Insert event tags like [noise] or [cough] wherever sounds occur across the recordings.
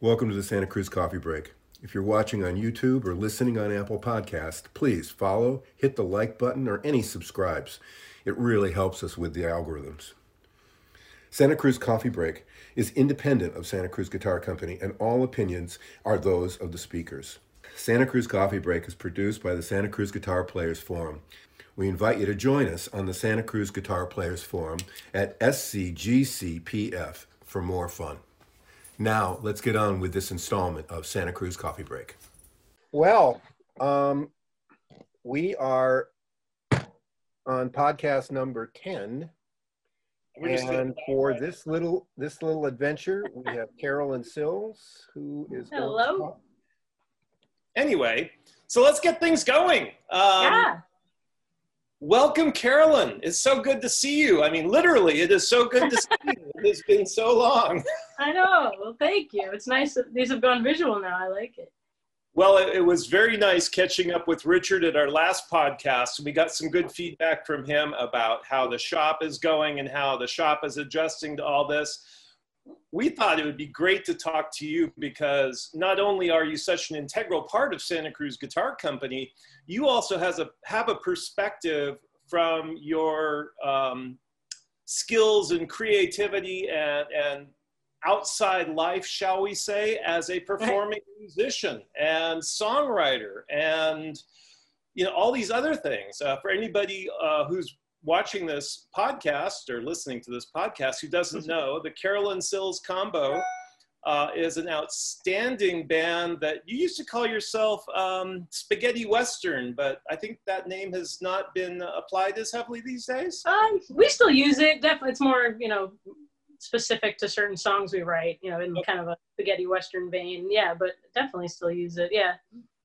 Welcome to the Santa Cruz Coffee Break. If you're watching on YouTube or listening on Apple Podcast, please follow, hit the like button, or any subscribes. It really helps us with the algorithms. Santa Cruz Coffee Break is independent of Santa Cruz Guitar Company, and all opinions are those of the speakers. Santa Cruz Coffee Break is produced by the Santa Cruz Guitar Players Forum. We invite you to join us on the Santa Cruz Guitar Players Forum at SCGCPF for more fun. Now, let's get on with this installment of Santa Cruz Coffee Break. Well, um, we are on podcast number 10. And for this little this little adventure, we have Carolyn Sills, who is Hello. Anyway, so let's get things going. Um, yeah. Welcome, Carolyn. It's so good to see you. I mean, literally, it is so good to see you. [laughs] It has been so long. [laughs] I know. Well, thank you. It's nice that these have gone visual now. I like it. Well, it, it was very nice catching up with Richard at our last podcast. We got some good feedback from him about how the shop is going and how the shop is adjusting to all this. We thought it would be great to talk to you because not only are you such an integral part of Santa Cruz Guitar Company, you also has a, have a perspective from your um, skills and creativity and, and outside life, shall we say, as a performing musician and songwriter and you know all these other things. Uh, for anybody uh, who's watching this podcast or listening to this podcast who doesn't know, the Carolyn Sills Combo uh, is an outstanding band that you used to call yourself um, Spaghetti Western, but I think that name has not been applied as heavily these days. Um, we still use it. Definitely, it's more you know specific to certain songs we write. You know, in kind of a spaghetti western vein. Yeah, but definitely still use it. Yeah.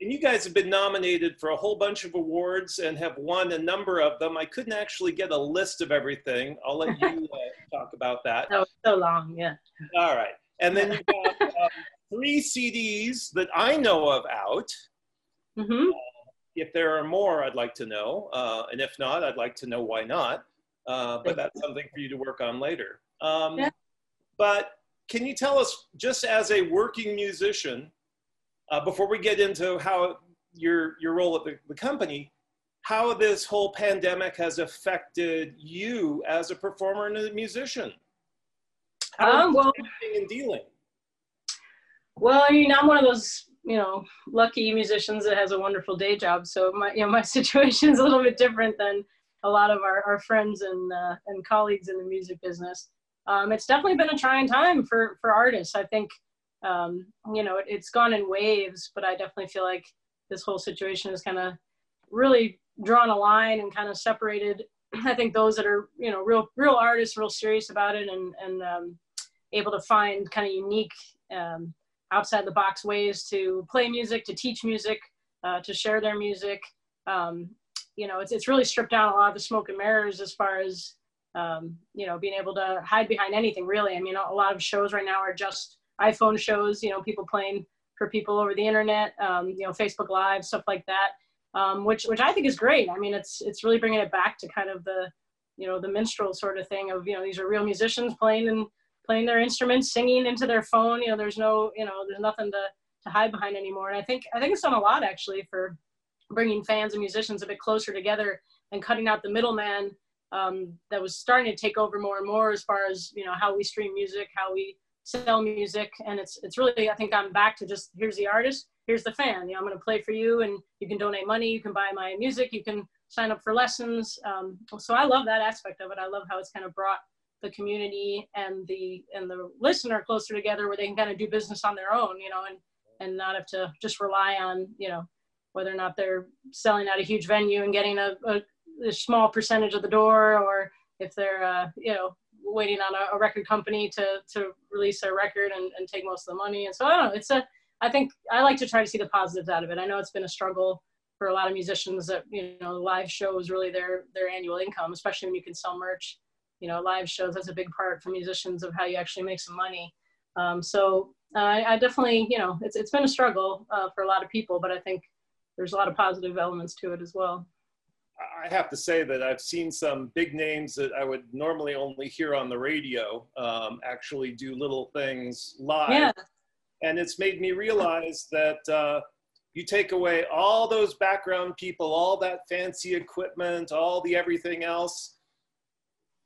And you guys have been nominated for a whole bunch of awards and have won a number of them. I couldn't actually get a list of everything. I'll let you [laughs] uh, talk about that. Was so long. Yeah. All right. And then you've got um, three CDs that I know of out. hmm If there are more, I'd like to know. Uh, and if not, I'd like to know why not. Uh, but that's something for you to work on later. Um, Yeah. But can you tell us, just as a working musician, uh, before we get into how your, your role at the, the company, how this whole pandemic has affected you as a performer and a musician? How Um, well- coping and dealing? Well, I mean, I'm one of those you know lucky musicians that has a wonderful day job. So my you know my [laughs] situation is a little bit different than a lot of our, our friends and uh, and colleagues in the music business. Um, it's definitely been a trying time for for artists. I think um, you know it, it's gone in waves, but I definitely feel like this whole situation has kind of really drawn a line and kind of separated. [clears throat] I think those that are you know real real artists, real serious about it, and and um, able to find kind of unique um, outside the box ways to play music, to teach music, uh, to share their music. Um, you know, it's, it's really stripped down a lot of the smoke and mirrors as far as, um, you know, being able to hide behind anything really. I mean, a lot of shows right now are just iPhone shows, you know, people playing for people over the internet, um, you know, Facebook Live, stuff like that, um, which, which I think is great. I mean, it's, it's really bringing it back to kind of the, you know, the minstrel sort of thing of, you know, these are real musicians playing and playing their instruments, singing into their phone. You know, there's no, you know, there's nothing to, to hide behind anymore. And I think, I think it's done a lot actually for bringing fans and musicians a bit closer together and cutting out the middleman um, that was starting to take over more and more as far as, you know, how we stream music, how we sell music. And it's, it's really, I think I'm back to just, here's the artist, here's the fan, you know, I'm going to play for you and you can donate money, you can buy my music, you can sign up for lessons. Um, so I love that aspect of it. I love how it's kind of brought the community and the and the listener closer together where they can kind of do business on their own you know and and not have to just rely on you know whether or not they're selling at a huge venue and getting a, a, a small percentage of the door or if they're uh, you know waiting on a, a, record company to to release their record and, and take most of the money. And so i don't know it's a i think i like to try to see the positives out of it. I know it's been a struggle for a lot of musicians that you know live show is really their their annual income especially when you can sell merch you know, live shows that's a big part for musicians of how you actually make some money. Um, so uh, I, I, definitely, you know, it's, it's been a struggle uh, for a lot of people, but I think there's a lot of positive elements to it as well. I have to say that I've seen some big names that I would normally only hear on the radio um, actually do little things live. Yeah. and it's made me realize that uh, you take away all those background people, all that fancy equipment, all the everything else.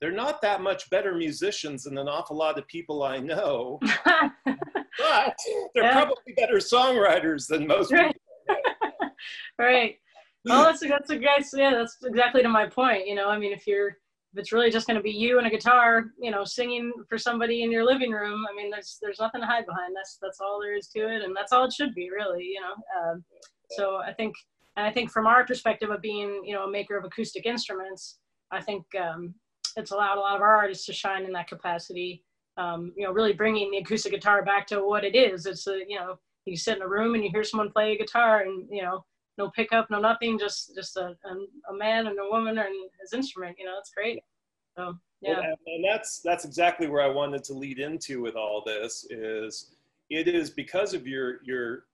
They're not that much better musicians than an awful lot of people I know, [laughs] but they're yeah. probably better songwriters than most right. people. [laughs] right. Well, that's a, that's a great, yeah, that's exactly to my point. You know, I mean, if you're, if it's really just going to be you and a guitar, you know, singing for somebody in your living room, I mean, there's there's nothing to hide behind. That's that's all there is to it, and that's all it should be, really. You know, um, so I think, and I think from our perspective of being, you know, a maker of acoustic instruments, I think um, it's allowed a lot of our artists to shine in that capacity. Um, you know, really bringing the acoustic guitar back to what it is. It's a, you know, you sit in a room and you hear someone play a guitar, and you know, no pickup, no nothing, just just a, a, man and a woman and his instrument. You know, it's great. So yeah. Well, and that's that's exactly where I wanted to lead into with all this is it is because of your your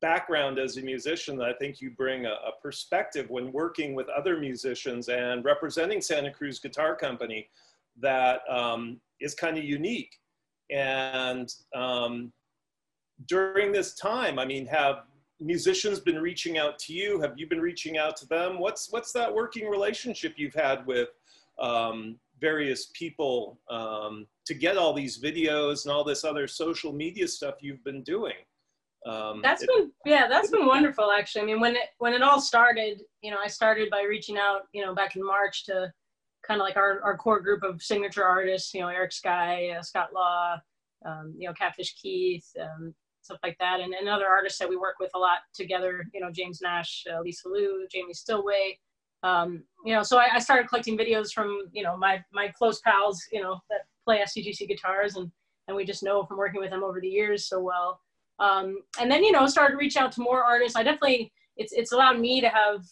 background as a musician that I think you bring a, a perspective when working with other musicians and representing Santa Cruz Guitar Company that um, is kind of unique. And um, during this time, I mean, have musicians been reaching out to you? Have you been reaching out to them? What's what's that working relationship you've had with um, various people um, to get all these videos and all this other social media stuff you've been doing? Um, that's it, been yeah, that's been wonderful actually. I mean, when it when it all started, you know, I started by reaching out, you know, back in March to kind of like our, our core group of signature artists, you know, Eric Skye, uh, Scott Law, um, you know, Catfish Keith, um, stuff like that, and, and other artists that we work with a lot together. You know, James Nash, uh, Lisa Liu, Jamie Stillway. Um, you know, so I, I, started collecting videos from you know my my close pals, you know, that play SCGC guitars, and and we just know from working with them over the years so well. Um, and then you know started to reach out to more artists. I definitely it's it's allowed me to have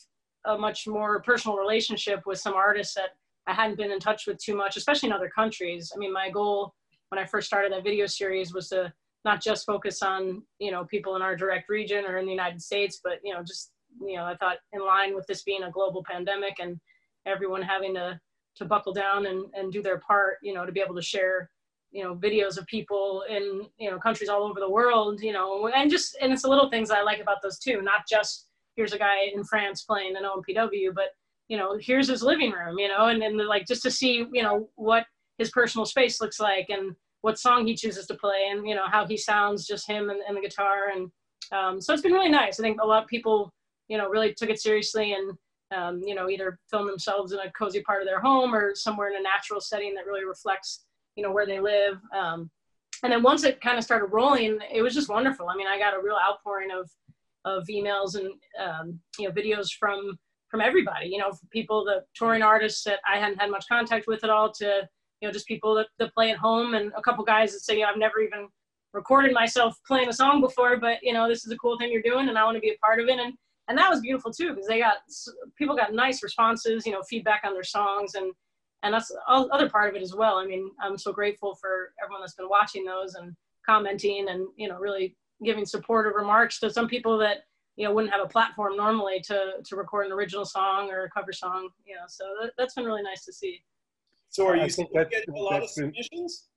a much more personal relationship with some artists that I hadn't been in touch with too much, especially in other countries. I mean, my goal when I first started that video series was to not just focus on you know people in our direct region or in the United States, but you know just you know I thought in line with this being a global pandemic and everyone having to to buckle down and, and do their part, you know, to be able to share you know videos of people in you know countries all over the world, you know, and just and it's the little things I like about those too, not just here's a guy in France playing an OMPW, but you know here's his living room, you know, and then like just to see you know what his personal space looks like and what song he chooses to play and you know how he sounds just him and, and the guitar and um, so it's been really nice. I think a lot of people you know really took it seriously and um, you know either film themselves in a cozy part of their home or somewhere in a natural setting that really reflects you know where they live um, and then once it kind of started rolling it was just wonderful i mean i got a real outpouring of of emails and um, you know videos from from everybody you know people the touring artists that i hadn't had much contact with at all to you know, just people that, that play at home and a couple guys that say, you know, I've never even recorded myself playing a song before, but you know, this is a cool thing you're doing and I want to be a part of it. And, and that was beautiful too, because they got, people got nice responses, you know, feedback on their songs and, and that's the other part of it as well. I mean, I'm so grateful for everyone that's been watching those and commenting and, you know, really giving supportive remarks to some people that, you know, wouldn't have a platform normally to, to record an original song or a cover song, you know, so that, that's been really nice to see. So are you still getting a lot of submissions?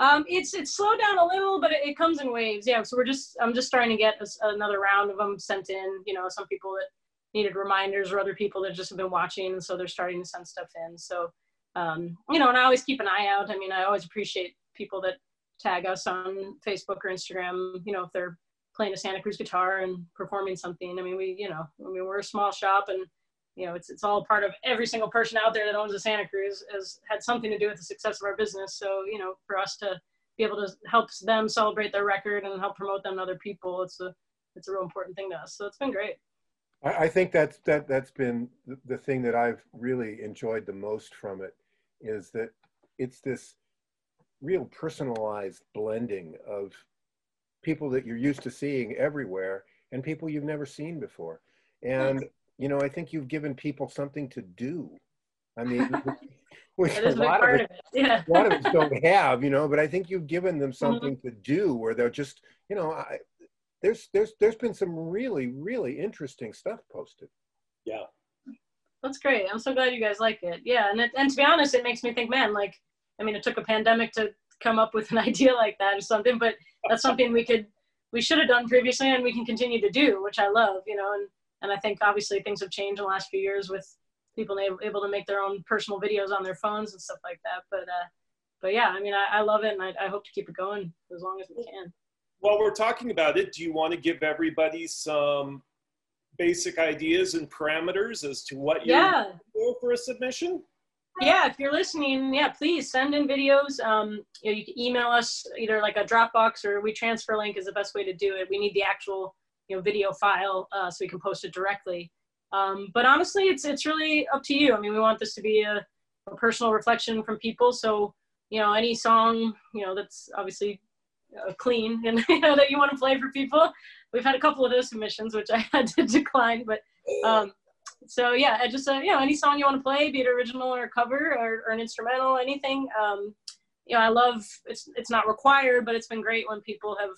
Um, it's it's slowed down a little, but it, it, comes in waves. Yeah, so we're just I'm just starting to get a, another round of them sent in. You know, some people that needed reminders, or other people that just have been watching, and so they're starting to send stuff in. So, um, you know, and I always keep an eye out. I mean, I always appreciate people that tag us on Facebook or Instagram. You know, if they're playing a Santa Cruz guitar and performing something. I mean, we you know, I mean, we're a small shop and you know, it's, it's all part of every single person out there that owns a Santa Cruz has had something to do with the success of our business. So, you know, for us to be able to help them celebrate their record and help promote them to other people, it's a, it's a real important thing to us. So it's been great. I think that's, that, that's been the thing that I've really enjoyed the most from it is that it's this real personalized blending of people that you're used to seeing everywhere and people you've never seen before. And you know, I think you've given people something to do. I mean, [laughs] which a lot of, it, yeah. a lot of us don't have, you know, but I think you've given them mm-hmm. something mm-hmm. to do where they're just, you know, I, there's there's there's been some really really interesting stuff posted. Yeah. That's great. I'm so glad you guys like it. Yeah, and it, and to be honest, it makes me think, man, like, I mean, it took a pandemic to come up with an [laughs] idea like that or something. But that's something we could we should have done previously, and we can continue to do, which I love. You know, and and I think obviously things have changed in the last few years with people able, able to make their own personal videos on their phones and stuff like that. But uh, but yeah, I mean, I, I love it, and I, I hope to keep it going as long as we can. While we're talking about it, do you want to give everybody some basic ideas and parameters as to what you're Yeah. for for a submission? yeah if you're listening yeah please send in videos. Um, you, know, you can email us either like a dropbox or we transfer link is the best way to do it. We need the actual you know video file uh, so we can post it directly. Um, but honestly it's it's really up to you. I mean we want this to be a, a personal reflection from people. So you know any song you know that's obviously uh, clean and [laughs] you know that you want to play for people we've had a couple of those submissions which i [laughs] had to decline but um, so yeah, I just uh, you know any song you want to play, be it original or cover or, or an instrumental, anything. Um, you know, I love it's it's not required, but it's been great when people have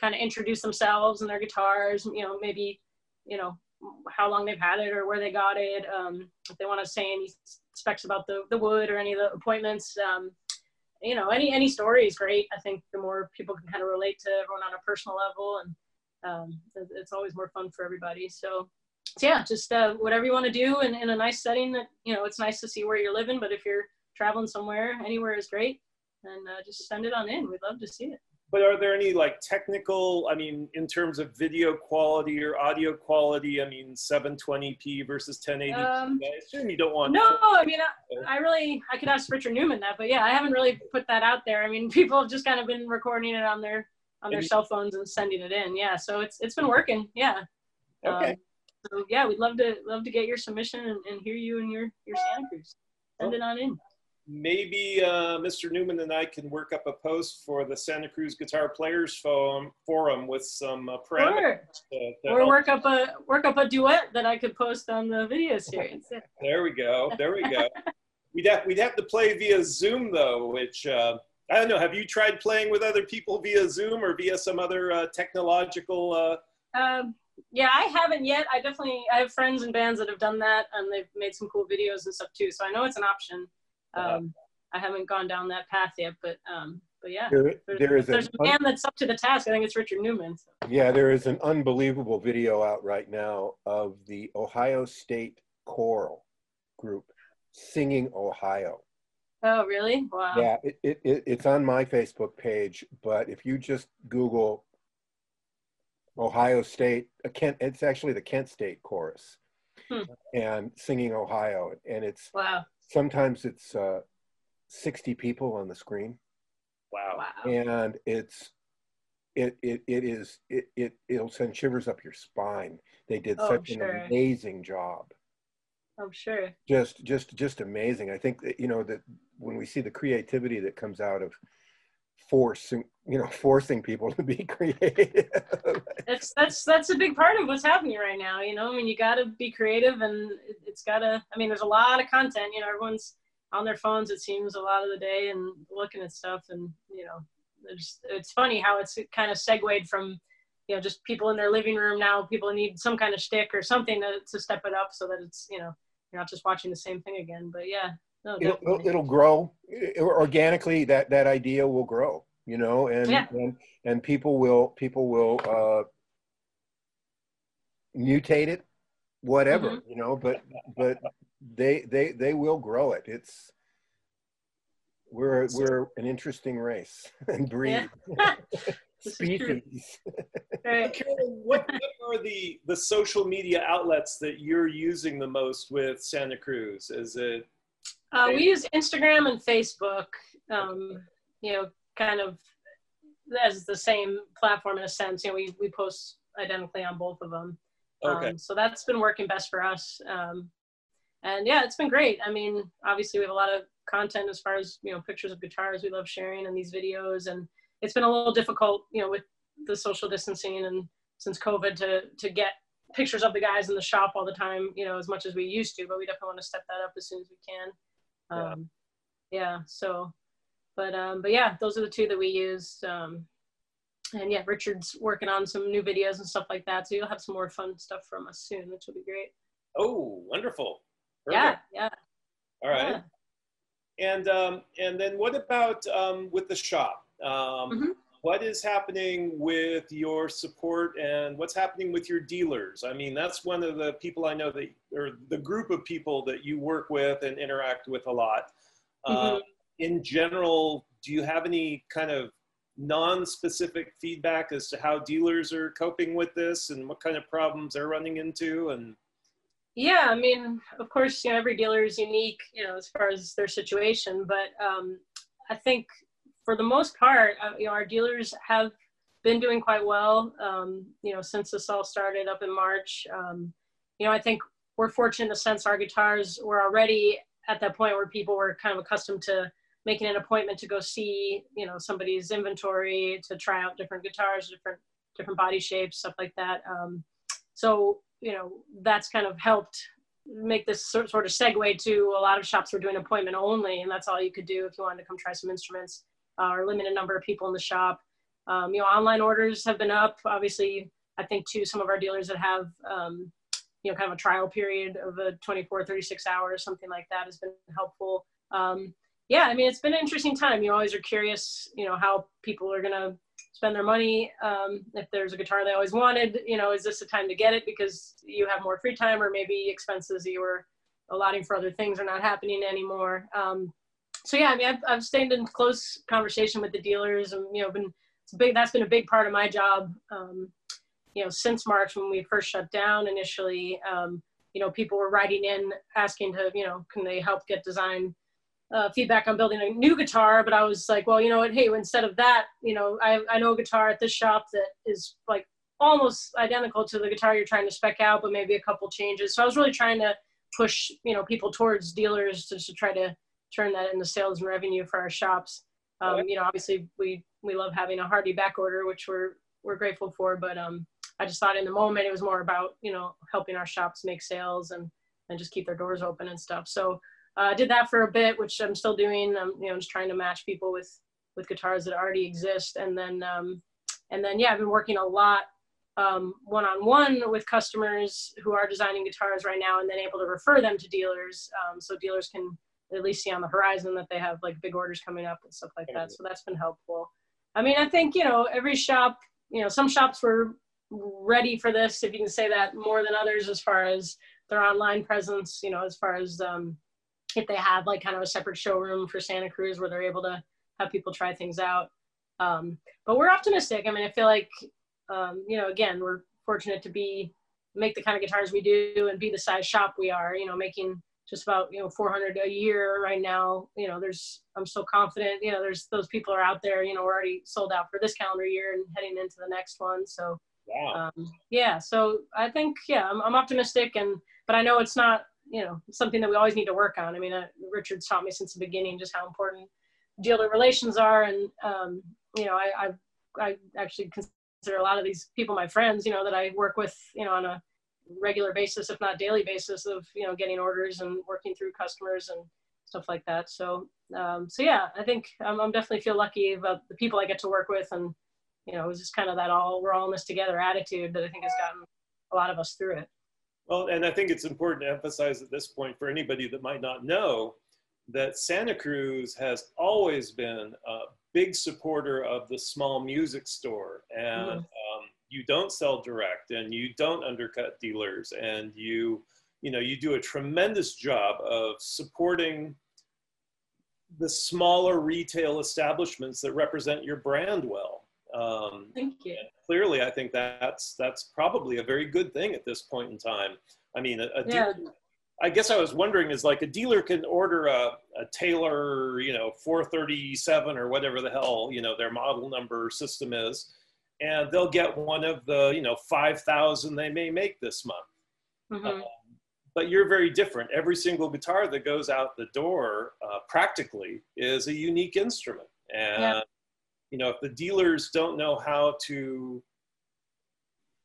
kind of introduced themselves and their guitars. You know, maybe you know how long they've had it or where they got it. Um, if they want to say any specs about the the wood or any of the appointments. Um, you know, any any story is great. I think the more people can kind of relate to everyone on a personal level, and um, it's always more fun for everybody. So so yeah, just uh, whatever you want to do in, in a nice setting that, you know, it's nice to see where you're living, but if you're traveling somewhere, anywhere is great. And uh, just send it on in. We'd love to see it. But are there any like technical, I mean, in terms of video quality or audio quality, I mean, 720p versus 1080p? Um, I assume you don't want. No, I mean, I, I really, I could ask Richard Newman that, but yeah, I haven't really put that out there. I mean, [laughs] people have just kind of been recording it on their, on their And cell phones and sending it in. Yeah. So it's, it's been working. Yeah. Okay. Um, so yeah, we'd love to, love to get your submission and, and hear you and your, your Santa Cruz. Send it on in. Maybe uh, Mr. Newman and I can work up a post for the Santa Cruz Guitar Players Forum, forum with some uh, parameters. Sure. to- to or work up a work up a duet that I could post on the video series. [laughs] There we go. There we go. we'd have we'd have to play via Zoom though, which uh, I don't know. Have you tried playing with other people via Zoom or via some other uh, technological? Uh, Um, yeah, I haven't yet. I definitely I have friends and bands that have done that, and they've made some cool videos and stuff too. So I know it's an option. Um, I haven't gone down that path yet, but um, but yeah, There, there's, there is there's a man that's up to the task. I think it's Richard Newman. So. Yeah, there is an unbelievable video out right now of the Ohio State Choral Group singing Ohio. Oh, really? Wow. Yeah, it, it, it, it's on my Facebook page, but if you just Google Ohio State, uh, Kent, it's actually the Kent State Chorus Hmm. and singing Ohio. And it's Wow. Sometimes it's uh, 60 people on the screen. wow. Wow. and it's it it, it is it, it it'll send shivers up your spine they did Oh, such sure. an amazing job I'm sure. just just just amazing i think that you know that when we see the creativity that comes out of forcing you know forcing people to be [laughs] creative That's that's that's a big part of what's happening right now. You know, I mean, you got to be creative, and it, it's got to. I mean, there's a lot of content. You know, everyone's on their phones. It seems a lot of the day and looking at stuff, and you know, there's. It's funny how it's kind of segued from, you know, just people in their living room now. People need some kind of shtick or something to to step it up so that it's you know you're not just watching the same thing again. But yeah, no, it'll, it'll, it'll grow It- organically that that idea will grow you know and Yeah. and and people will people will uh mutate it whatever Mm-hmm. you know but but they they they will grow it it's we're we're an interesting race [laughs] and breed Yeah. [laughs] This is true. species [laughs] Right. Carolyn, what, what are the the social media outlets that you're using the most with Santa Cruz? Is it Uh, we use Instagram and Facebook, um, you know, kind of as the same platform in a sense. You know, we, we post identically on both of them. okay? Um, so that's been working best for us. Um, and yeah, it's been great. I mean, obviously we have a lot of content as far as, you know, pictures of guitars we love sharing and these videos. And it's been a little difficult, you know, with the social distancing and since COVID to, to get pictures of the guys in the shop all the time, you know, as much as we used to, but we definitely want to step that up as soon as we can. Yeah. Um, yeah. So, but, um, but yeah, those are the two that we use. Um, and yeah, Richard's working on some new videos and stuff like that. So you'll have some more fun stuff from us soon, which will be great. Oh, wonderful. Yeah. Perfect. Yeah. All right. yeah. And um, and then what about um, with the shop? Um, Mhm. What is happening with your support and what's happening with your dealers? I mean, that's one of the people I know that, or the group of people that you work with and interact with a lot. Um, in general, do you have any kind of non-specific feedback as to how dealers are coping with this and what kind of problems they're running into? And Yeah, I mean, of course, you know, every dealer is unique, you know, as far as their situation. But um, I think for the most part, uh, you know, our dealers have been doing quite well, um, you know, since this all started up in March. Um, you know, I think we're fortunate the sense our guitars were already at that point where people were kind of accustomed to making an appointment to go see, you know, somebody's inventory to try out different guitars, different different body shapes, stuff like that. Um, so you know that's kind of helped make this sort of segue to a lot of shops were doing appointment only, and that's all you could do if you wanted to come try some instruments, uh, or limited number of people in the shop. Um, you know, online orders have been up. Obviously, I think too some of our dealers that have um, you know kind of a trial period of a 24, 36 hours, something like that, has been helpful. Um, yeah, I mean, it's been an interesting time. You always are curious, you know, how people are gonna spend their money. Um, if there's a guitar they always wanted, you know, is this the time to get it because you have more free time or maybe expenses you were allotting for other things are not happening anymore. Um, so yeah, I mean, I've, I've stayed in close conversation with the dealers and, you know, been, big, that's been a big part of my job. Um, you know, since March when we first shut down initially, um, you know, people were writing in asking to, you know, can they help get design uh, feedback on building a new guitar, but I was like, well, you know what? Hey, instead of that, you know, I, I know a guitar at this shop that is like almost identical to the guitar you're trying to spec out, but maybe a couple changes. So I was really trying to push, you know, people towards dealers to, to try to turn that into sales and revenue for our shops. Um, you know, obviously we we love having a hearty back order, which we're we're grateful for, but um, I just thought in the moment it was more about you know helping our shops make sales and and just keep their doors open and stuff. So I uh, did that for a bit, which I'm still doing. I'm you know just trying to match people with with guitars that already exist, and then um, and then yeah, I've been working a lot one on one with customers who are designing guitars right now, and then able to refer them to dealers, um, so dealers can at least see on the horizon that they have like big orders coming up and stuff like that. So that's been helpful. I mean, I think you know every shop, you know, some shops were ready for this, if you can say that, more than others as far as their online presence. You know, as far as um, if they have like kind of a separate showroom for Santa Cruz where they're able to have people try things out. Um, but we're optimistic. I mean, I feel like, um, you know, again, we're fortunate to be make the kind of guitars we do and be the size shop we are. You know, making just about you know 400 a year right now. You know, there's I'm so confident. You know, there's those people are out there. You know, we're already sold out for this calendar year and heading into the next one. So wow. um, yeah, so I think yeah, I'm, I'm optimistic and but I know it's not you know something that we always need to work on. I mean, uh, Richard's taught me since the beginning just how important dealer relations are, and um, you know, I, I I actually consider a lot of these people my friends, you know, that I work with, you know, on a regular basis, if not daily basis, of you know getting orders and working through customers and stuff like that. So um, so yeah, I think I'm, I'm definitely feel lucky about the people I get to work with, and you know, it was just kind of that all we're all in this together attitude that I think has gotten a lot of us through it. Well, and I think it's important to emphasize at this point for anybody that might not know that Santa Cruz has always been a big supporter of the small music store. And mm-hmm. You don't sell direct and you don't undercut dealers and you, you know, you do a tremendous job of supporting the smaller retail establishments that represent your brand well. Um, Thank you. Clearly, I think that's that's probably a very good thing at this point in time. I mean, a, a yeah. dealer, I guess I was wondering is like a dealer can order a, a Taylor, you know, 437 or whatever the hell you know their model number system is, and they'll get one of the you know 5,000 they may make this month. Mm-hmm. Um, but you're very different. Every single guitar that goes out the door, uh, practically, is a unique instrument, and yeah you know, if the dealers don't know how to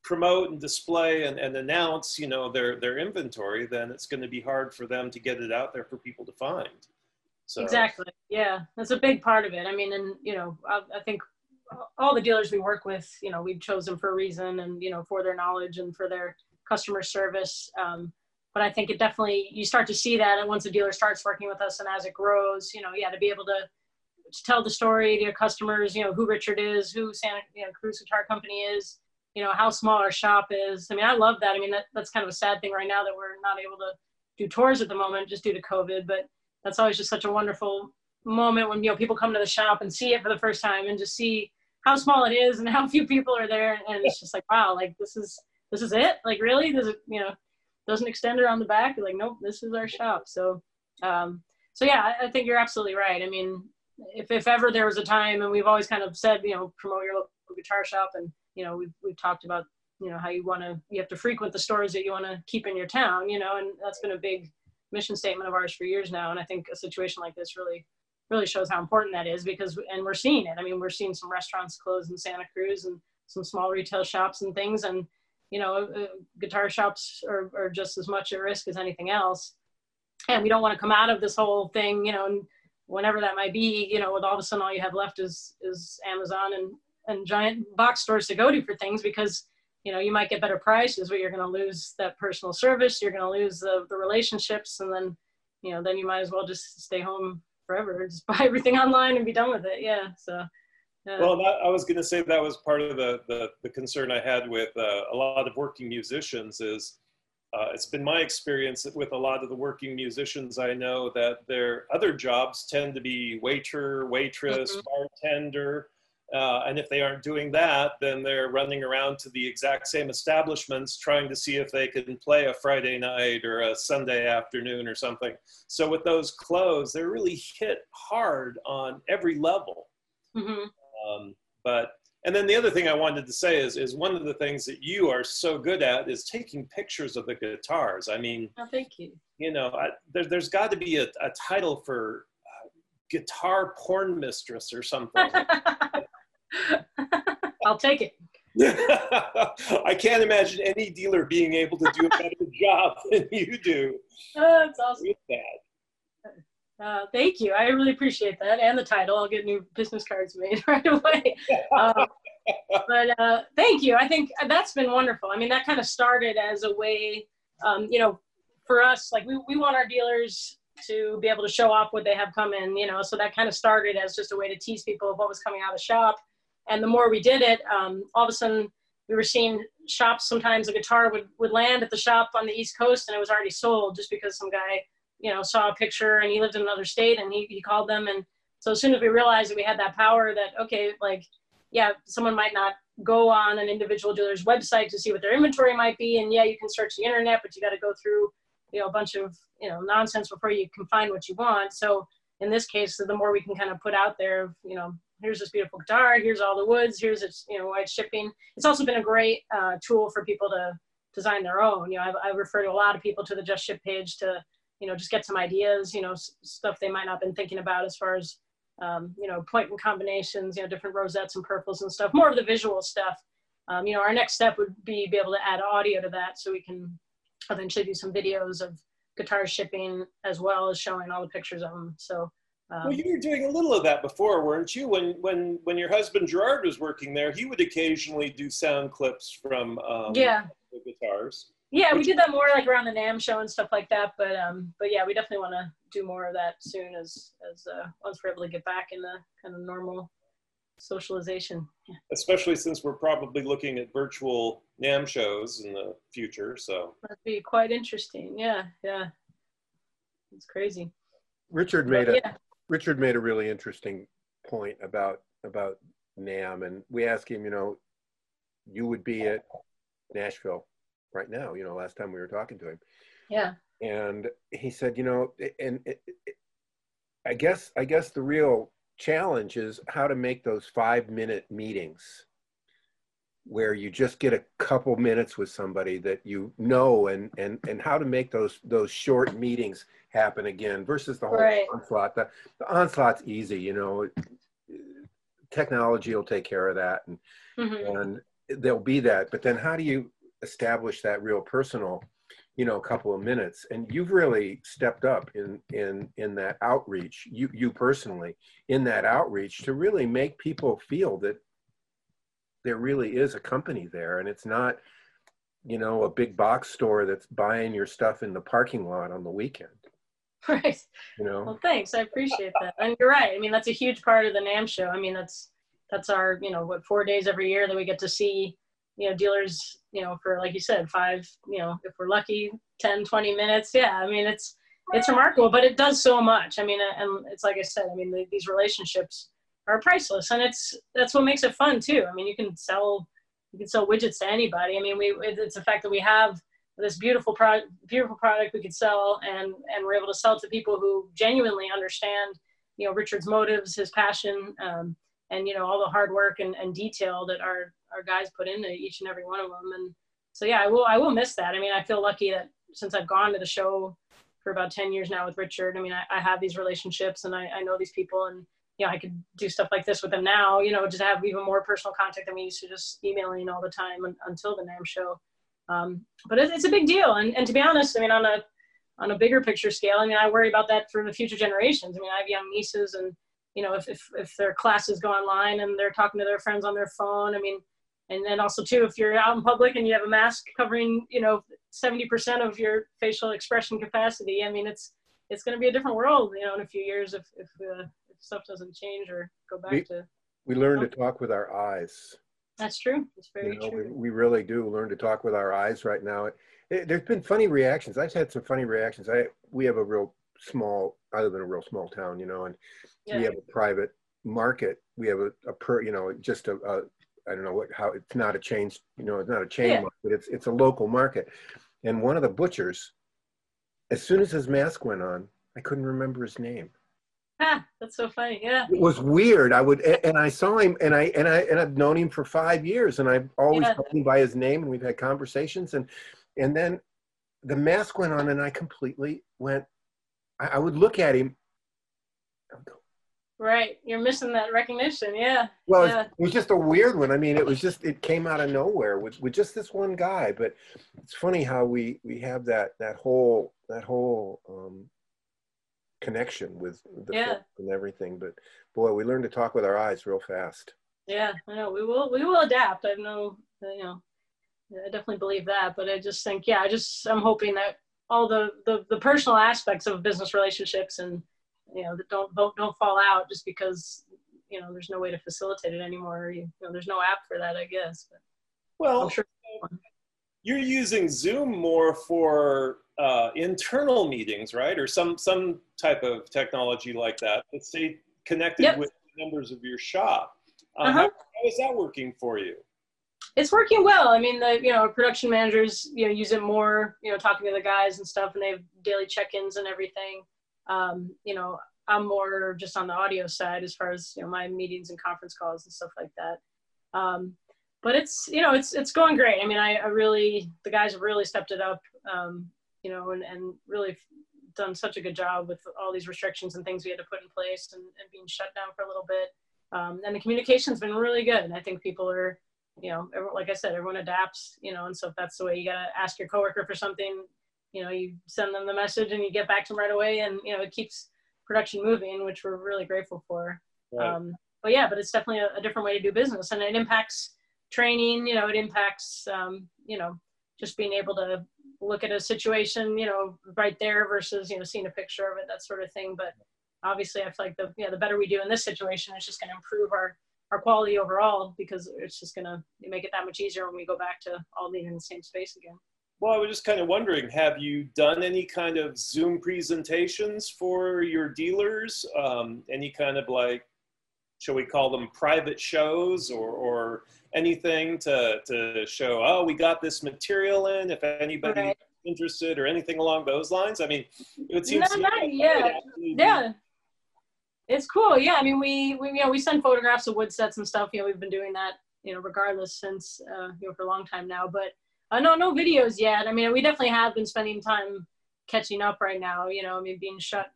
promote and display and, and announce, you know, their, their inventory, then it's going to be hard for them to get it out there for people to find. So. Exactly. Yeah, that's a big part of it. I mean, and you know, I, I think all the dealers we work with, you know, we've chosen for a reason, and you know, for their knowledge and for their customer service. Um, but I think it definitely you start to see that, and once a dealer starts working with us, and as it grows, you know, yeah, to be able to, to tell the story to your customers, you know, who Richard is, who Santa you know, Cruz Guitar Company is, you know, how small our shop is. I mean, I love that. I mean, that, that's kind of a sad thing right now that we're not able to do tours at the moment just due to COVID, but that's always just such a wonderful moment when you know people come to the shop and see it for the first time and just see how small it is and how [laughs] few people are there. And it's just like wow like this is this is it? Like really? Does it you know doesn't extend around the back? Like nope this is our shop. So um so yeah I, I think you're absolutely right. I mean if, if ever there was a time and we've always kind of said you know promote your local guitar shop and you know we've, we've talked about you know how you want to you have to frequent the stores that you want to keep in your town you know and that's been a big mission statement of ours for years now. And i think a situation like this really really shows how important that is because and we're seeing it. I mean we're seeing some restaurants close in santa cruz and some small retail shops and things. And you know uh, guitar shops are, are just as much at risk as anything else. And we don't want to come out of this whole thing you know and whenever that might be you know with all of a sudden all you have left is is amazon and and giant box stores to go to for things because you know you might get better prices but you're going to lose that personal service you're going to lose the, the relationships and then you know then you might as well just stay home forever. [laughs] Just buy everything online and be done with it. Yeah. So. Well, that, I was going to say that was part of the, the, the concern I had with uh, a lot of working musicians is uh, it's been my experience with a lot of the working musicians I know that their other jobs tend to be waiter, waitress, mm-hmm. bartender, uh, and if they aren't doing that, then they're running around to the exact same establishments trying to see if they can play a Friday night or a Sunday afternoon or something. So with those clothes, they're really hit hard on every level. Mm-hmm. Um, but and then the other thing I wanted to say is, is one of the things that you are so good at is taking pictures of the guitars. I mean, oh, thank you. You know, I, there, has got to be a, a title for uh, guitar porn mistress or something. [laughs] [laughs] I'll take it. [laughs] I can't imagine any dealer being able to do a better [laughs] job than you do. Oh, that's awesome. With that. Uh, thank you. I really appreciate that and the title. I'll get new business cards made right away. Uh, but uh, thank you. I think that's been wonderful. I mean, that kind of started as a way, um, you know, for us, like we, we want our dealers to be able to show off what they have coming, you know, so that kind of started as just a way to tease people of what was coming out of the shop and the more we did it, um, all of a sudden we were seeing shops. Sometimes a guitar would, would land at the shop on the East Coast and it was already sold just because some guy, you know, saw a picture and he lived in another state and he, he called them. And so as soon as we realized that we had that power that, okay, like, yeah, someone might not go on an individual dealer's website to see what their inventory might be. And yeah, you can search the internet, but you got to go through, you know, a bunch of, you know, nonsense before you can find what you want. So in this case, the more we can kind of put out there, you know, here's this beautiful guitar, here's all the woods, here's its, you know, it's shipping. It's also been a great uh, tool for people to design their own. You know, I, I refer to a lot of people to the Just Ship page to, you know, just get some ideas, you know, stuff they might not have been thinking about as far as, um, you know, point and combinations, you know, different rosettes and purples and stuff, more of the visual stuff. Um, you know, our next step would be be able to add audio to that so we can eventually do some videos of guitar shipping as well as showing all the pictures of them. So um, well, you were doing a little of that before, weren't you? When when when your husband Gerard was working there, he would occasionally do sound clips from um, yeah the guitars. Yeah, we did that more like around the NAMM show and stuff like that. But um, but yeah, we definitely want to do more of that soon as as uh, once we're able to get back in the kind of normal socialization. Yeah. Especially since we're probably looking at virtual NAMM shows in the future. So that'd be quite interesting. Yeah, yeah, it's crazy. Richard made a yeah. Richard made a really interesting point about about NAMM, and we asked him, you know, you would be at Nashville right now, you know, last time we were talking to him. Yeah. And he said, you know, and it, it, I guess I guess the real challenge is how to make those five minute meetings where you just get a couple minutes with somebody that you know and and and how to make those those short meetings happen again versus the whole right. onslaught the, the onslaught's easy you know technology will take care of that and mm-hmm. and there'll be that but then how do you establish that real personal you know a couple of minutes and you've really stepped up in in in that outreach you you personally in that outreach to really make people feel that there really is a company there and it's not you know, a big box store that's buying your stuff in the parking lot on the weekend. [laughs] Right. You know. Well, thanks. I appreciate that. And you're right. I mean, that's a huge part of the NAMM show. I mean, that's that's our you know what four days every year that we get to see you know dealers you know for like you said five you know if we're lucky 10 20 minutes yeah i mean it's it's remarkable but it does so much i mean and it's like i said i mean the, these relationships are priceless and it's that's what makes it fun too i mean you can sell you can sell widgets to anybody i mean we it's the fact that we have this beautiful product beautiful product we could sell and and we're able to sell to people who genuinely understand you know richard's motives his passion um, and you know all the hard work and, and detail that our our guys put into each and every one of them. And so yeah i will i will miss that. I mean i feel lucky that since i've gone to the show for about 10 years now with richard i mean i, I have these relationships and I, I know these people and you know i could do stuff like this with them now you know just have even more personal contact than we used to just emailing all the time until the NAMM show um, but it's, it's a big deal. And, and to be honest i mean on a on a bigger picture scale i mean i worry about that for the future generations. I mean i have young nieces and you know if, if, if their classes go online and they're talking to their friends on their phone i mean and then also too if you're out in public and you have a mask covering you know 70% of your facial expression capacity i mean it's it's going to be a different world you know in a few years if if, uh, if stuff doesn't change or go back we, to we learn to talk with our eyes that's true. It's very you know, true. we, we, really do learn to talk with our eyes right now. It, it, there's been funny reactions. I've had some funny reactions. I we have a real small i live in a real small town you know and yeah. we have a private market. We have a, a per you know just a, a I don't know what how it's not a chain you know it's not a chain yeah. market. It's it's a local market. And one of the butchers as soon as his mask went on I couldn't remember his name ah [laughs] that's so funny yeah it was weird I would and I saw him and I and I and I've known him for five years and I've always yeah. him by his name and we've had conversations and and then the mask went on and I completely went I, I would look at him Right. You're missing that recognition. Yeah. Well, yeah. it was just a weird one. I mean, it was just, it came out of nowhere with, with just this one guy, but it's funny how we, we have that, that whole, that whole, um, connection with the yeah. and everything. But boy, we learned to talk with our eyes real fast. Yeah, I know we will, we will adapt. I know, you know, I definitely believe that, but I just think, yeah, I just, I'm hoping that all the, the, the personal aspects of business relationships and, you know that don't don't fall out just because you know there's no way to facilitate it anymore. You, you know, there's no app for that, I guess. But well, sure. You're using Zoom more for uh, internal meetings, right, or some some type of technology like that that stay connected yep. with members of your shop. Uh, uh-huh. how, how is that working for you? It's working well. I mean, the you know production managers you know use it more. You know, talking to the guys and stuff, and they have daily check-ins and everything. Um, you know, I'm more just on the audio side as far as you know my meetings and conference calls and stuff like that. Um, but it's you know it's it's going great. I mean, I, I really the guys have really stepped it up. Um, you know, and and really done such a good job with all these restrictions and things we had to put in place and, and being shut down for a little bit. Um, and the communication's been really good. And I think people are, you know, like I said, everyone adapts, you know, and so if that's the way you got to ask your coworker for something, you know you send them the message and you get back to them right away and you know it keeps production moving which we're really grateful for right. um, but yeah but it's definitely a, a, different way to do business and it impacts training you know it impacts um, you know just being able to look at a situation you know right there versus you know seeing a picture of it that sort of thing but obviously i feel like the yeah the better we do in this situation it's just going to improve our our quality overall because it's just going to make it that much easier when we go back to all being in the same space again well, I was just kind of wondering, have you done any kind of Zoom presentations for your dealers? Um, any kind of like, shall we call them private shows or, or anything to, to show, oh, we got this material in, if anybody right. interested or anything along those lines? I mean, it would seem no, not, yeah, yeah. It's cool. Yeah. I mean, we, we, you know, we send photographs of wood sets and stuff. You know, we've been doing that, you know, regardless since, uh, you know, for a long time now, but uh, no, no videos yet. I mean, we definitely have been spending time catching up right now. You know, I mean, being shut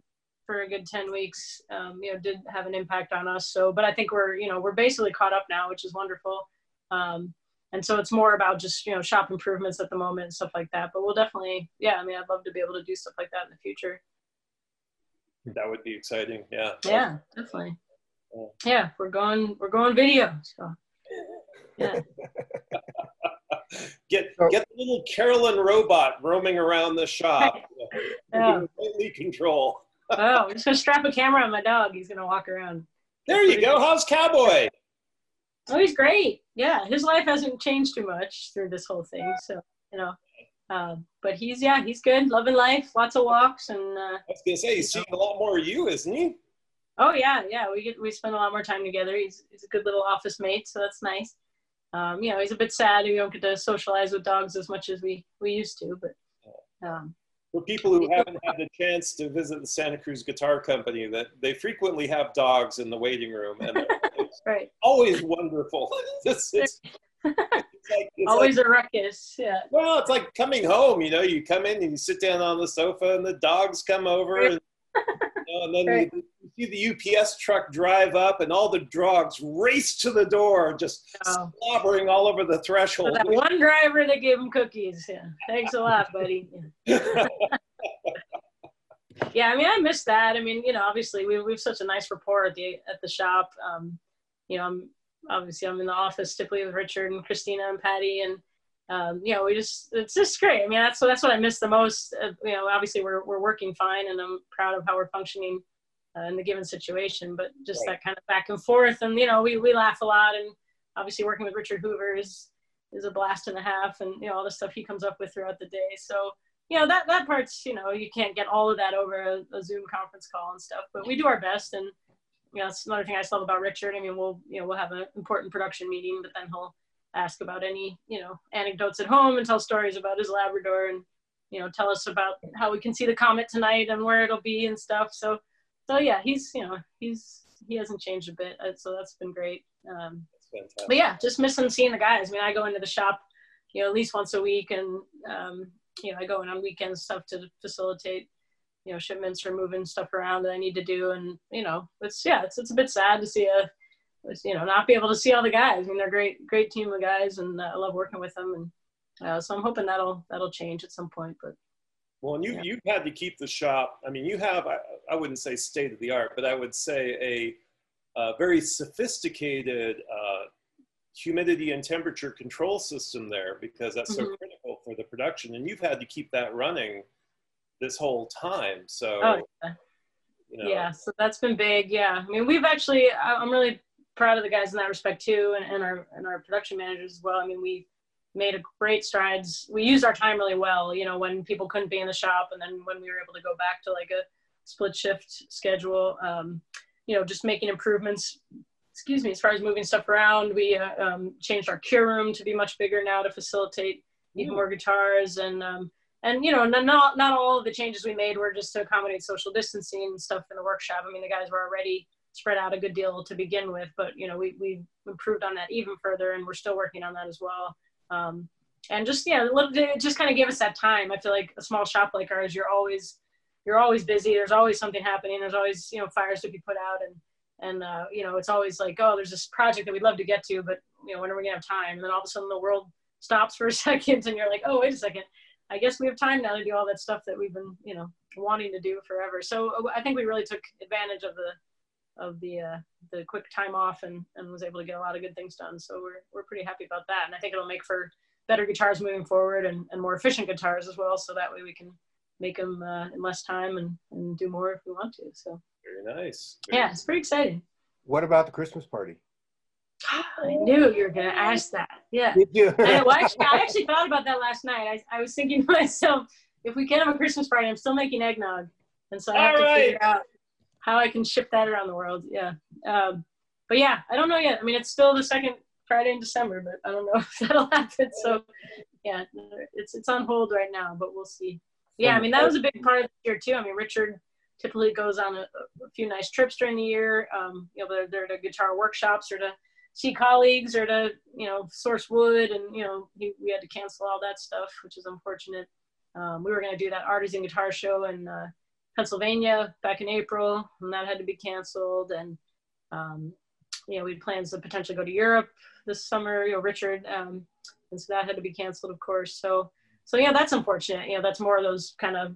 for a good 10 weeks, um, you know, did have an impact on us. So, but I think we're, you know, we're basically caught up now, which is wonderful. Um, and so it's more about just, you know, shop improvements at the moment and stuff like that. But we'll definitely, yeah, I mean, I'd love to be able to do stuff like that in the future. That would be exciting. Yeah. Yeah, definitely. Yeah, yeah we're going, we're going video. So, [laughs] yeah. get get the little Carolyn robot roaming around the shop. [laughs] Yeah. Remotely control. Oh, I'm just gonna strap a camera on my dog. He's gonna walk around. There you go. How's Cowboy? Oh, he's great. Yeah, his life hasn't changed too much through this whole thing. So you know, uh, but he's yeah, he's good, loving life, lots of walks, and uh, I was gonna say he's seeing a lot more of you, isn't he? oh yeah, yeah, we get we spend a lot more time together. He's he's a good little office mate, so that's nice. Um, you know, he's a bit sad we don't get to socialize with dogs as much as we we used to, but um, For people who haven't had the chance to visit the Santa Cruz Guitar Company, that they frequently have dogs in the waiting room, and it's [laughs] right, always wonderful. [laughs] It's, it's, it's like, [laughs] always like, a ruckus. Yeah, well, it's like coming home. You know, you come in and you sit down on the sofa, and the dogs come over, and, you know, and then Right. you see the UPS truck drive up, and all the dogs race to the door, just Oh. slobbering all over the So threshold. that one driver that gave him cookies. Yeah, thanks a lot, buddy. Yeah. [laughs] yeah, I mean, I miss that. I mean, you know, obviously we we have such a nice rapport at the at the shop. Um, you know, I'm obviously I'm in the office typically with Richard and Christina and Patty, and um, you know, we just it's just great. I mean, that's that's what I miss the most. Uh, you know, obviously we're we're working fine, and I'm proud of how we're functioning uh, in the given situation. But just Right. that kind of back and forth, and you know, we we laugh a lot, and obviously working with Richard Hoover is is a blast and a half, and you know all the stuff he comes up with throughout the day. So you know that that part's you know you can't get all of that over a, a Zoom conference call and stuff, but we do our best. And you know that's another thing I love about Richard. I mean, we'll you know we'll have an important production meeting, but then he'll ask about any you know anecdotes at home and tell stories about his Labrador and you know tell us about how we can see the comet tonight and where it'll be and stuff. So so yeah, he's you know he's he hasn't changed a bit, uh, so that's been great. Um, but yeah, just missing seeing the guys. I mean, I go into the shop, you know, at least once a week, and um, you know, I go in on weekends stuff to facilitate, you know, shipments or moving stuff around that I need to do, and you know, it's yeah, it's it's a bit sad to see a, you know, not be able to see all the guys. I mean, they're a great great team of guys, and uh, I love working with them, and uh, so I'm hoping that'll that'll change at some point. But Well, and you, Yeah. you've had to keep the shop. I mean, you have, I, wouldn't say state of the art, but I would say a, a very sophisticated uh, humidity and temperature control system there because that's so Mhm. critical for the production. And you've had to keep that running this whole time. So, oh yeah. you know, Yeah, so that's been big. Yeah, I mean, we've actually, I'm really proud of the guys in that respect too, and, and our and our production managers as well. I mean, we made a great strides. We used our time really well. You know, when people couldn't be in the shop, and then when we were able to go back to like a split shift schedule. Um, you know, just making improvements. Excuse me. As far as moving stuff around, we uh, um, changed our cure room to be much bigger now to facilitate even more guitars and um, and you know not not all of the changes we made were just to accommodate social distancing and stuff in the workshop i mean the guys were already spread out a good deal to begin with but you know we we improved on that even further and we're still working on that as well um, and just yeah little- it just kind of gave us that time i feel like a small shop like ours you're always you're always busy there's always something happening there's always you know fires to be put out and and uh, you know it's always like oh there's this project that we'd love to get to but you know when are we gonna have time and then all of a sudden the world stops for a [laughs] second and you're like oh wait a second I guess we have time now to do all that stuff that we've been, you know, wanting to do forever. So uh, I think we really took advantage of the of the uh, the quick time off and, and was able to get a lot of good things done. So we're we're pretty happy about that, and I think it'll make for better guitars moving forward and, and more efficient guitars as well. So that way we can make them uh, in less time and, and do more if we want to. So very nice. Very yeah, it's pretty exciting. What about the Christmas party? [gasps] I knew you were gonna ask that. Yeah. Did you? I, well, [laughs] actually, I actually thought about that last night. I, I was thinking [laughs] to myself, if we can have a Christmas party, I'm still making eggnog, and so I have All to right. figure out how I can ship that around the world. Yeah, um, but yeah, I don't know yet. I mean, it's still the second Friday in December, but I don't know [laughs] if that'll happen. So yeah, it's it's on hold right now, but we'll see. Yeah, I mean that was a big part of the year too. I mean, Richard typically goes on a, a few nice trips during the year. Um, you know, they're, they're to guitar workshops or to see colleagues or to you know source wood and you know he, we had to cancel all that stuff which is unfortunate um, we were going to do that artisan guitar show in uh, pennsylvania back in april and that had to be canceled and um, you know we had plans to potentially go to europe this summer you know richard um, and so that had to be canceled of course so so yeah that's unfortunate. You know that's more of those kind of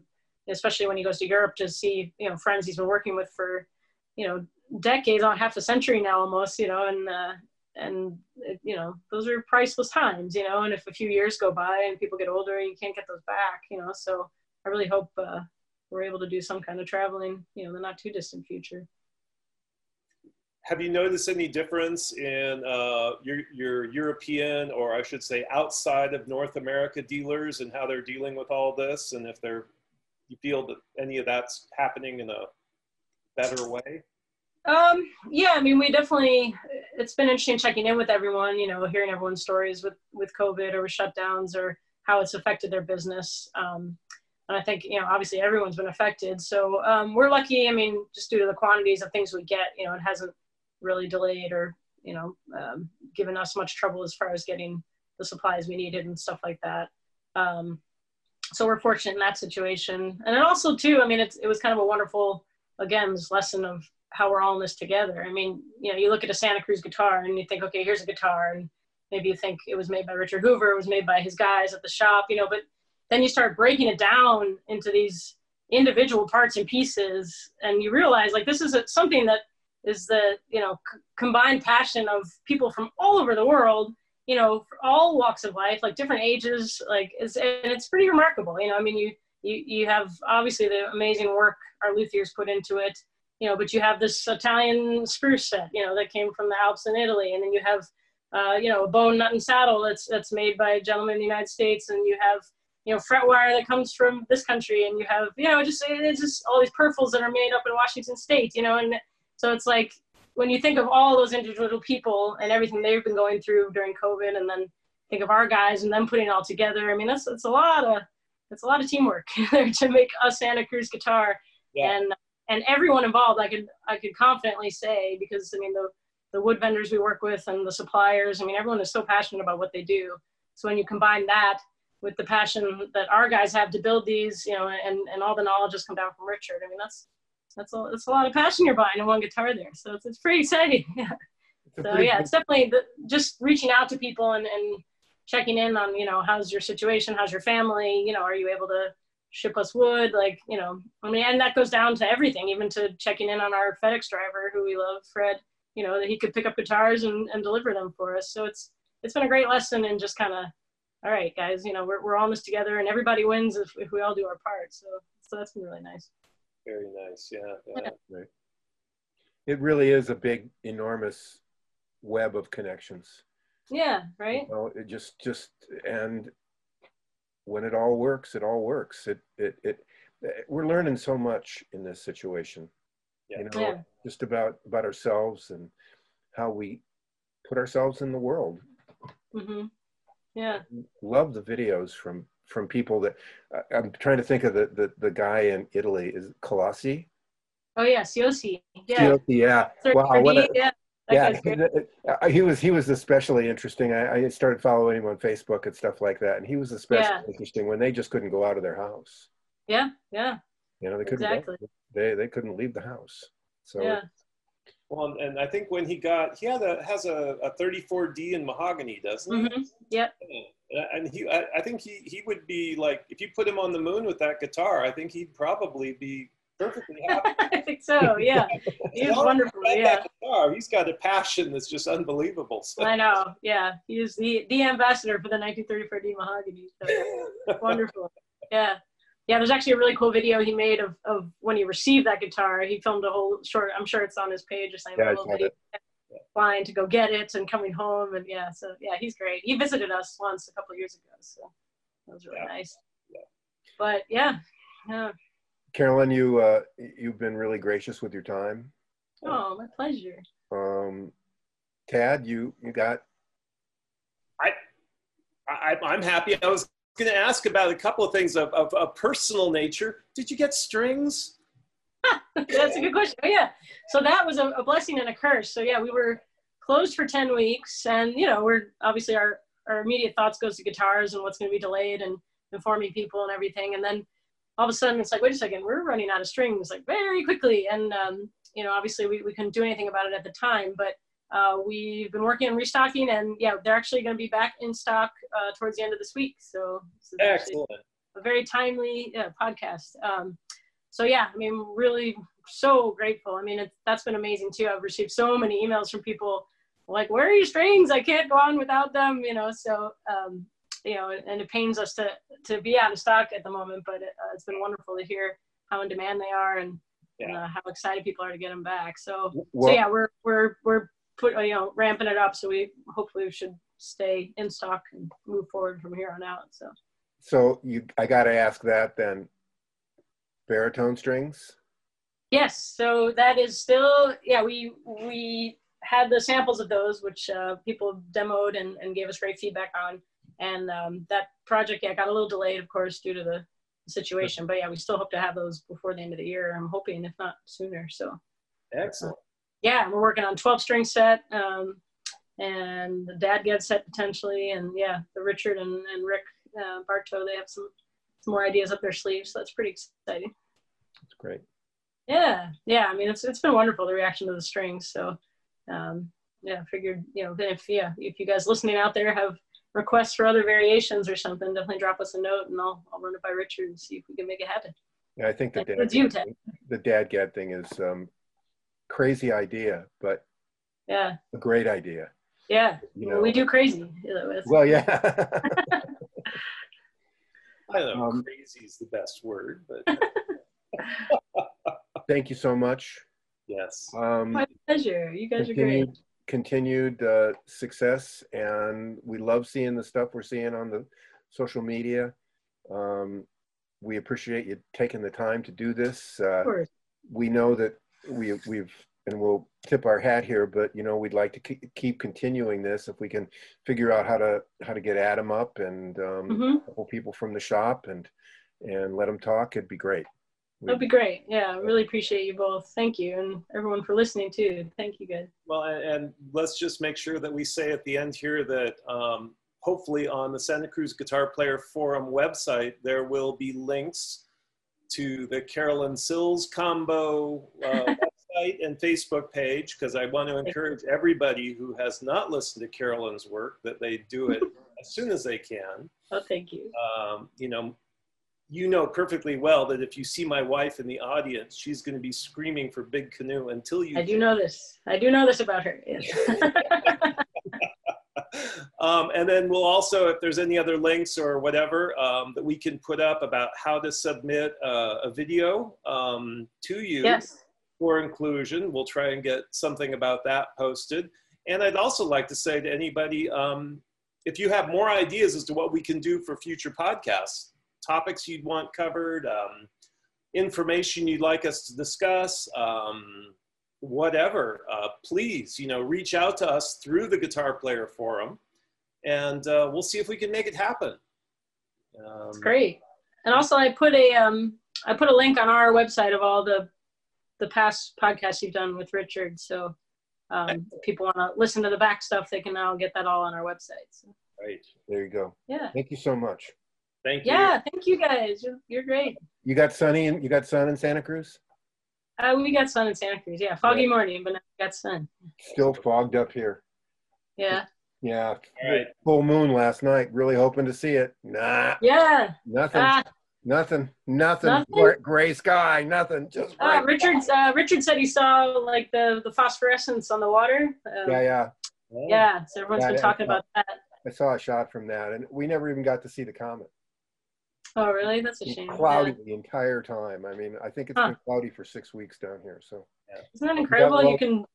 especially when he goes to europe to see you know friends he's been working with for you know decades on half a century now almost you know and uh, and you know those are priceless times you know and if a few years go by and people get older you can't get those back you know. So i really hope uh, we're able to do some kind of traveling you know in the not too distant future have you noticed any difference in uh, your, your European, or I should say, outside of North America dealers and how they're dealing with all this, and if they're you feel that any of that's happening in a better way? Um, yeah, I mean, we definitely, it's been interesting checking in with everyone, you know, hearing everyone's stories with, with COVID or with shutdowns or how it's affected their business. Um, and I think, you know, obviously everyone's been affected. So um, we're lucky. I mean, just due to the quantities of things we get, you know, it hasn't really delayed or, you know, um, given us much trouble as far as getting the supplies we needed and stuff like that. Um, so we're fortunate in that situation. And then also too, I mean, it's, it was kind of a wonderful, again, this lesson of how we're all in this together. I mean, you know, you look at a Santa Cruz guitar and you think, okay, here's a guitar. And maybe you think it was made by Richard Hoover, it was made by his guys at the shop, you know, but then you start breaking it down into these individual parts and pieces and you realize like this is a, something that is the you know c- combined passion of people from all over the world you know all walks of life like different ages like it's, and it's pretty remarkable you know i mean you you you have obviously the amazing work our luthiers put into it you know, but you have this Italian spruce set, you know, that came from the Alps in Italy, and then you have, uh, you know, a bone nut and saddle that's that's made by a gentleman in the United States, and you have, you know, fret wire that comes from this country, and you have, you know, just it's just all these purfles that are made up in Washington State, you know, and so it's like when you think of all those individual people and everything they've been going through during COVID, and then think of our guys and them putting it all together. I mean, that's it's a lot of it's a lot of teamwork [laughs] to make a Santa Cruz guitar. Yeah. And and everyone involved i could i could confidently say because i mean the the wood vendors we work with and the suppliers i mean everyone is so passionate about what they do so when you combine that with the passion that our guys have to build these you know and and all the knowledge has come down from richard i mean that's that's a, that's a lot of passion you're buying in one guitar there so it's, it's pretty exciting. [laughs] Yeah so yeah it's definitely the, just reaching out to people and and checking in on you know how's your situation how's your family you know are you able to ship us wood like you know i mean and that goes down to everything even to checking in on our fedex driver who we love fred you know that he could pick up guitars and, and deliver them for us. So it's it's been a great lesson and just kind of all right guys you know we're, we're all in this together and everybody wins if, if we all do our part. So so that's been really nice very nice yeah, yeah. right it really is a big enormous web of connections yeah right you know, it just just and when it all works, it all works. It, it, it, we're learning so much in this situation, yeah. you know, yeah. just about, about ourselves and how we put ourselves in the world. Mm-hmm. Yeah. Love the videos from, from people that I'm trying to think of the, the, the guy in Italy is Colossi. Oh yes, Yossi. Yeah. Yossi, yeah. Wow. What a, yeah yeah, uh, he was he was especially interesting. I, I, started following him on Facebook and stuff like that, and he was especially yeah. interesting when they just couldn't go out of their house. Yeah, yeah. You know, they couldn't. Exactly. Go, they they couldn't leave the house. So. Yeah. Well, and I think when he got, he had a has a, a 34D in mahogany, doesn't he? Mm-hmm. Yep. Yeah. And he, I, I think he he would be like, if you put him on the moon with that guitar, I think he'd probably be perfectly [laughs] happy. I think so. Yeah, [laughs] he's wonderful. Yeah, guitar. he's got a passion that's just unbelievable. So. I know. Yeah, he's the the ambassador for the 1934D mahogany. So [laughs] wonderful. Yeah. Yeah, there's actually a really cool video he made of, of when he received that guitar. He filmed a whole short. I'm sure it's on his page or something. Yeah, video, flying to go get it and coming home and yeah. So yeah, he's great. He visited us once a couple years ago, so that was really yeah. nice. Yeah. But yeah, yeah. Carolyn, you uh, you've been really gracious with your time. Oh, my pleasure. Um, Tad, you you got. I, I I'm happy. I was going to ask about a couple of things of, of, of personal nature. Did you get strings? [laughs] That's a good question. Oh, yeah. So that was a, a, blessing and a curse. So yeah, we were closed for 10 weeks and, you know, we're obviously our, our immediate thoughts goes to guitars and what's going to be delayed and informing people and everything. And then all of a sudden it's like, wait a second, we're running out of strings like very quickly. And, um, you know, obviously we, we couldn't do anything about it at the time, but uh, we've been working on restocking and yeah, they're actually going to be back in stock uh, towards the end of this week. So excellent. A very timely uh, podcast. Um, so yeah, I mean, really so grateful. I mean, it, that's been amazing too. I've received so many emails from people like, where are your strings? I can't go on without them, you know. So, um, you know, and it pains us to to be out of stock at the moment, but it, uh, it's been wonderful to hear how in demand they are and, and uh, how excited people are to get them back. So, Well- so yeah, we're we're we're put you know ramping it up. So we hopefully we should stay in stock and move forward from here on out. So. So you, I got to ask that then. Baritone strings. Yes, so that is still yeah. We we had the samples of those, which uh, people demoed and, and gave us great feedback on, and um, that project yeah got a little delayed, of course, due to the situation. But yeah, we still hope to have those before the end of the year. I'm hoping, if not sooner. So Excellent. Yeah, we're working on 12 string set um, and the DADGAD set potentially, and yeah, the Richard and, and Rick uh, Bartow they have some some more ideas up their sleeves. So that's pretty exciting. That's great. Yeah, yeah. I mean, it's it's been wonderful the reaction to the strings. So, um, yeah, figured you know if yeah if you guys listening out there have requests for other variations or something, definitely drop us a note and I'll I'll run it by Richard and see if we can make it happen. Yeah, I think the dad, you, the DADGAD thing is um, crazy idea, but Yeah, a great idea. yeah. You know. we do crazy. You know, it's- Well, yeah. [laughs] I don't know. Um, crazy is the best word, but [laughs] Thank you so much. yes. Um, My pleasure. You guys are great. continued, continued uh, success, and we love seeing the stuff we're seeing on the social media. Um, we appreciate you taking the time to do this. Uh, Of course. we know that we we've and we'll tip our hat here, but you know we'd like to keep, keep continuing this if we can figure out how to how to get Adam up and um, hmm a couple people from the shop and and let them talk. It'd be great. That'd be great. Yeah, I really appreciate you both. Thank you, and everyone for listening too. Thank you, guys. Well, and, and let's just make sure that we say at the end here that um, hopefully on the Santa Cruz Guitar Player Forum website, there will be links to the Carolyn Sills combo uh, [laughs] website and Facebook page, because I want to encourage everybody who has not listened to Carolyn's work that they do it [laughs] as soon as they can. Oh, thank you. um, you know, you know perfectly well that if you see my wife in the audience, she's going to be screaming for Big Canoe until you. I do know this. I do know this about her. Yes. [laughs] um, and then we'll also, if there's any other links or whatever um, that we can put up about how to submit uh, a video um, to you yes. for inclusion, we'll try and get something about that posted. And I'd also like to say to anybody, um, if you have more ideas as to what we can do for future podcasts, topics you'd want covered, um, information you'd like us to discuss, um, whatever, uh, please, you know, reach out to us through the Guitar Player Forum, and uh, we'll see if we can make it happen. Um, It's great. And also, I put a um, I put a link on our website of all the the past podcasts you've done with Richard. So um, if people want to listen to the back stuff, they can now get that all on our website. So, Right. There you go. yeah. Thank you so much. Thank you. Yeah. Thank you guys. You're, you're great. You got sunny and you got sun in Santa Cruz? Uh, we got sun in Santa Cruz. Yeah. Foggy morning, but now we got sun. Still fogged up here. Yeah. Yeah. All right. Full moon last night. Really hoping to see it. Nah. Yeah. Nothing. Ah, nothing. Nothing. Nothing? Gray, gray sky. Nothing. Just uh, gray. Richard's, uh, Richard said he saw like the, the phosphorescence on the water. Um, Yeah, yeah. Yeah. So everyone's Yeah, been talking about that. I saw a shot from that, and we never even got to see the comet. Oh, really? That's a shame. cloudy Yeah. the entire time. I mean, I think it's Huh. been cloudy for six weeks down here. So Isn't that incredible? love- You can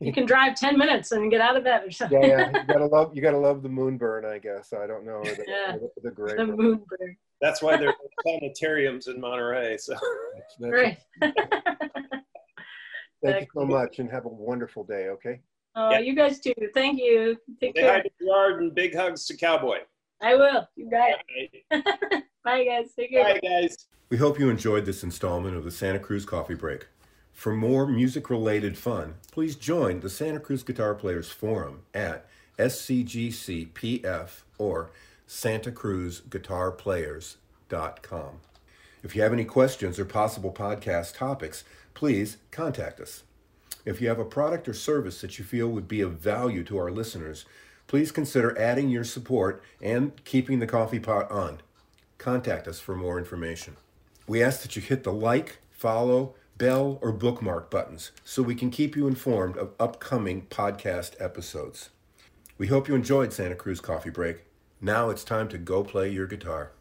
you can drive ten minutes and get out of bed or something. yeah, yeah. You gotta [laughs] love. You gotta love the moon burn. I guess. I don't know. The, Yeah. the, the gray. the burn. moon bird. That's why there are [laughs] planetariums in Monterey. So That's- that's- Right. [laughs] Thank you so much, and have a wonderful day. Okay. oh, Yeah. you guys too. Thank you. Take say hi care. to Gerard and big hugs to Cowboy. I will. You got Bye, it. Bye, guys. Take care. Bye guys. We hope you enjoyed this installment of the Santa Cruz Coffee Break. For more music related fun, please join the Santa Cruz Guitar Players Forum at SCGCPF or SantaCruzGuitarPlayers.com. If you have any questions or possible podcast topics, please contact us. If you have a product or service that you feel would be of value to our listeners, please consider adding your support and keeping the coffee pot on. Contact us for more information. We ask that you hit the like, follow, bell, or bookmark buttons so we can keep you informed of upcoming podcast episodes. We hope you enjoyed Santa Cruz Coffee Break. Now it's time to go play your guitar.